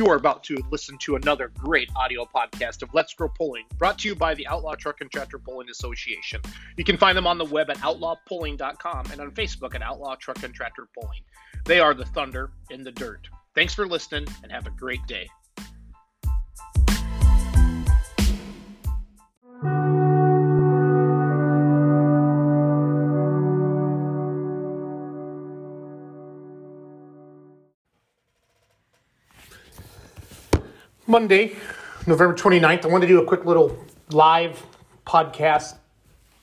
You are about to listen to another great audio podcast of Let's Grow Pulling, brought to you by the Outlaw Truck and Tractor Pulling Association. You can find them on the web at outlawpulling.com and on Facebook at Outlaw Truck and Tractor Pulling. They are the thunder in the dirt. Thanks for listening and have a great day. Monday, November 29th, I want to do a quick little live podcast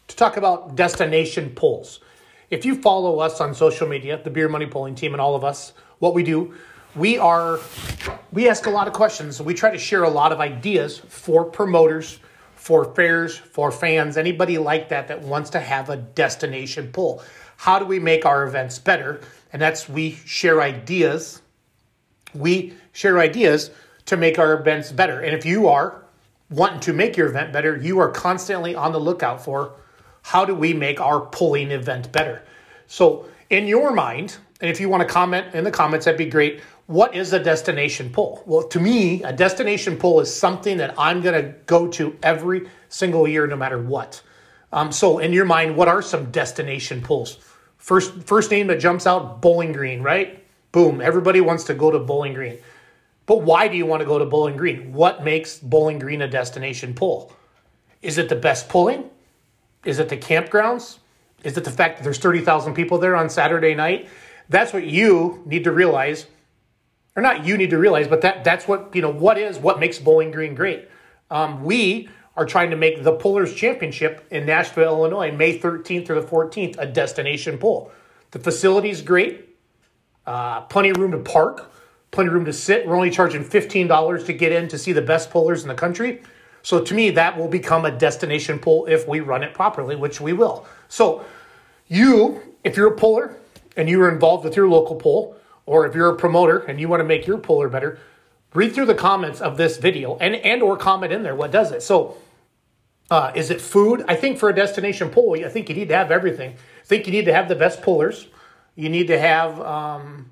to talk about destination pulls. If you follow us on social media, the Beer Money Pulling team and all of us, what we do, we are we ask a lot of questions. We try to share a lot of ideas for promoters, for fairs, for fans, anybody like that that wants to have a destination pull. How do we make our events better? And that's we share ideas. We share ideas to make our events better. And if you are wanting to make your event better, you are constantly on the lookout for how do we make our pulling event better. So, in your mind, and if you want to comment in the comments, that'd be great. What is a destination pull? Well, to me, a destination pull is something that I'm going to go to every single year, no matter what. Um, so, in your mind, what are some destination pulls? First, first name that jumps out: Bowling Green, right? Boom! Everybody wants to go to Bowling Green. But why do you want to go to Bowling Green? What makes Bowling Green a destination pull? Is it the best pulling? Is it the campgrounds? Is it the fact that there's 30,000 people there on Saturday night? That's what you need to realize. Or not you need to realize, but that that's what, you know, what is what makes Bowling Green great. Um, we are trying to make the Pullers Championship in Nashville, Illinois, May 13th through the 14th, a destination pull. The facility is great, uh, plenty of room to park plenty of room to sit. We're only charging $15 to get in to see the best pullers in the country. So to me, that will become a destination pull if we run it properly, which we will. So you, if you're a puller and you are involved with your local pull, or if you're a promoter and you want to make your puller better, read through the comments of this video and and or comment in there what does it. So uh, is it food? I think for a destination pull, I think you need to have everything. I think you need to have the best pullers. You need to have um,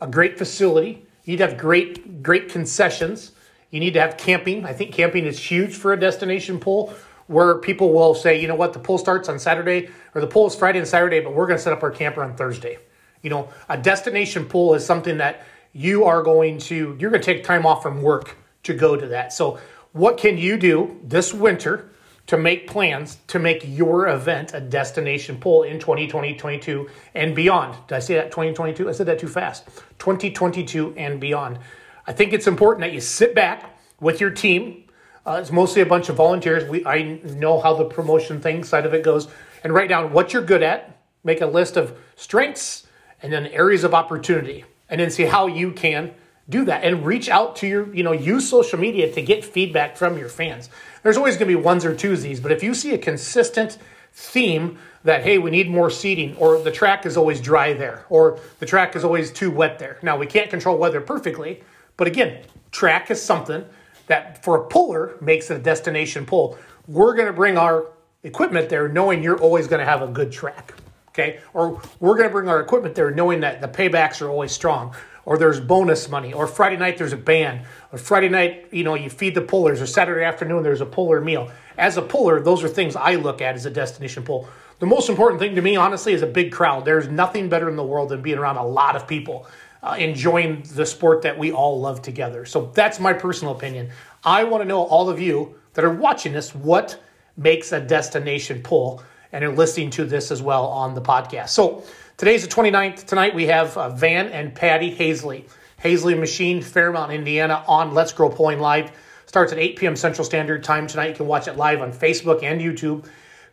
a great facility. You need to have great, great concessions. You need to have camping. I think camping is huge for a destination pull where people will say, you know what, the pull starts on Saturday or the pull is Friday and Saturday, but we're going to set up our camper on Thursday. You know, a destination pull is something that you are going to, you're going to take time off from work to go to that. So, what can you do this winter to make plans to make your event a destination pull in 2020, 22, and beyond. Did I say that 2022? I said that too fast. 2022 and beyond. I think it's important that you sit back with your team. Uh, it's mostly a bunch of volunteers. We I know how the promotion thing side of it goes, and write down what you're good at. Make a list of strengths and then areas of opportunity, and then see how you can do that and reach out to your, you know, use social media to get feedback from your fans. There's always going to be ones or twosies, but if you see a consistent theme that, hey, we need more seating, or the track is always dry there, or the track is always too wet there. Now, we can't control weather perfectly, but again, track is something that for a puller makes it a destination pull. We're going to bring our equipment there knowing you're always going to have a good track. Okay. Or we're going to bring our equipment there knowing that the paybacks are always strong or there's bonus money, or Friday night there's a band, or Friday night, you know, you feed the pullers, or Saturday afternoon there's a puller meal. As a puller, those are things I look at as a destination pull. The most important thing to me, honestly, is a big crowd. There's nothing better in the world than being around a lot of people uh, enjoying the sport that we all love together. So that's my personal opinion. I want to know all of you that are watching this what makes a destination pull and are listening to this as well on the podcast. So Today's the 29th. Tonight we have uh, Van and Patty Hazley. Hazley Machine, Fairmount, Indiana on Let's Grow Pulling Live. Starts at 8 p.m. Central Standard Time tonight. You can watch it live on Facebook and YouTube.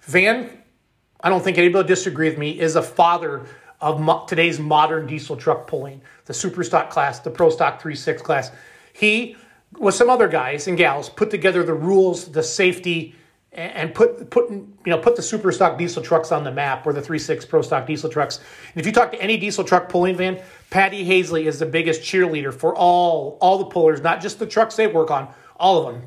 Van, I don't think anybody will disagree with me, is a father of mo- today's modern diesel truck pulling, the super stock class, the pro stock 3.6 class. He, with some other guys and gals, put together the rules, the safety, and put put you know put the super stock diesel trucks on the map or the 3.6 pro stock diesel trucks. And if you talk to any diesel truck pulling van, Patty Hazley is the biggest cheerleader for all all the pullers, not just the trucks they work on, all of them.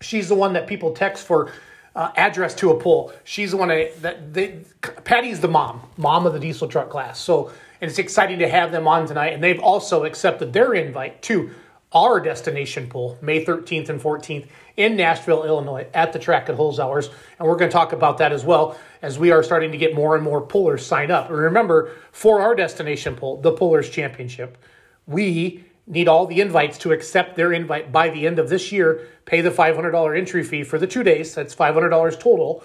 She's the one that people text for uh, address to a pull. She's the one that, they, Patty's the mom, mom of the diesel truck class. So and it's exciting to have them on tonight. And they've also accepted their invite to our destination pull, May 13th and 14th in Nashville, Illinois, at the track at Holzhauer's. And we're going to talk about that as well as we are starting to get more and more pullers sign up. And remember, for our destination pull, the Pullers Championship, we need all the invites to accept their invite by the end of this year, pay the $500 entry fee for the two days. That's $500 total.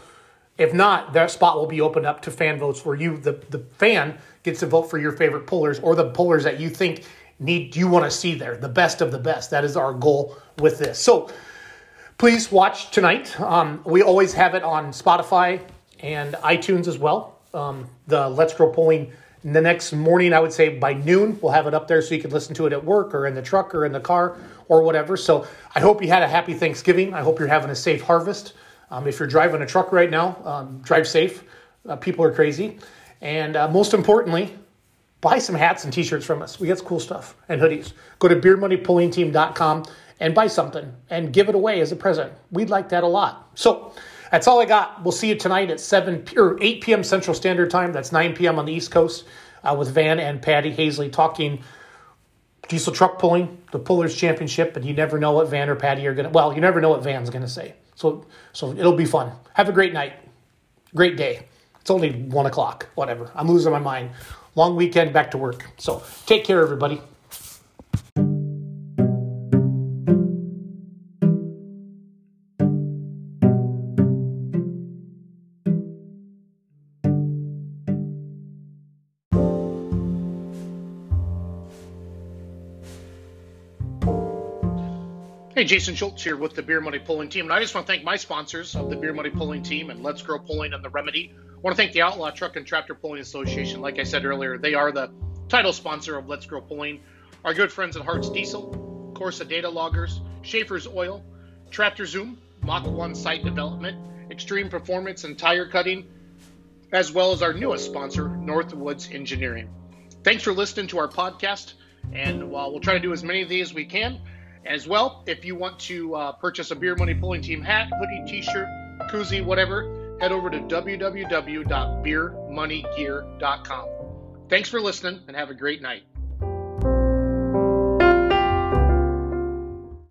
If not, that spot will be opened up to fan votes where you, the, the fan, gets to vote for your favorite pullers or the pullers that you think need you want to see there, the best of the best. That is our goal with this. So please watch tonight. Um, we always have it on Spotify and iTunes as well. Um, the Let's Grow Pulling the next morning, I would say by noon, we'll have it up there so you can listen to it at work or in the truck or in the car or whatever. So I hope you had a happy Thanksgiving. I hope you're having a safe harvest. Um, if you're driving a truck right now, um, drive safe. Uh, people are crazy. And uh, most importantly, buy some hats and t-shirts from us. We got some cool stuff and hoodies. Go to beermoneypullingteam.com and buy something and give it away as a present. We'd like that a lot. So that's all I got. We'll see you tonight at 7 or 8 p.m. Central Standard Time. That's 9 p.m. on the East Coast uh, with Van and Patty Hazley talking diesel truck pulling, the Pullers Championship, and you never know what Van or Patty are going to, well, you never know what Van's going to say. So, so it'll be fun. Have a great night. Great day. It's only 1 o'clock, whatever. I'm losing my mind. Long weekend, back to work. So take care, everybody. Hey, Jason Schultz here with the Beer Money Pulling Team. And I just want to thank my sponsors of the Beer Money Pulling Team and Let's Grow Pulling and the Remedy. I want to thank the Outlaw Truck and Tractor Pulling Association. Like I said earlier, they are the title sponsor of Let's Grow Pulling. Our good friends at Hart's Diesel, Corsa Data Loggers, Schaeffer's Oil, Tractor Zoom, Mach 1 Site Development, Extreme Performance and Tire Cutting, as well as our newest sponsor, Northwoods Engineering. Thanks for listening to our podcast, and while we'll try to do as many of these as we can, as well, if you want to uh, purchase a Beer Money Pulling Team hat, hoodie, t shirt, koozie, whatever, head over to www.beermoneygear.com. Thanks for listening and have a great night.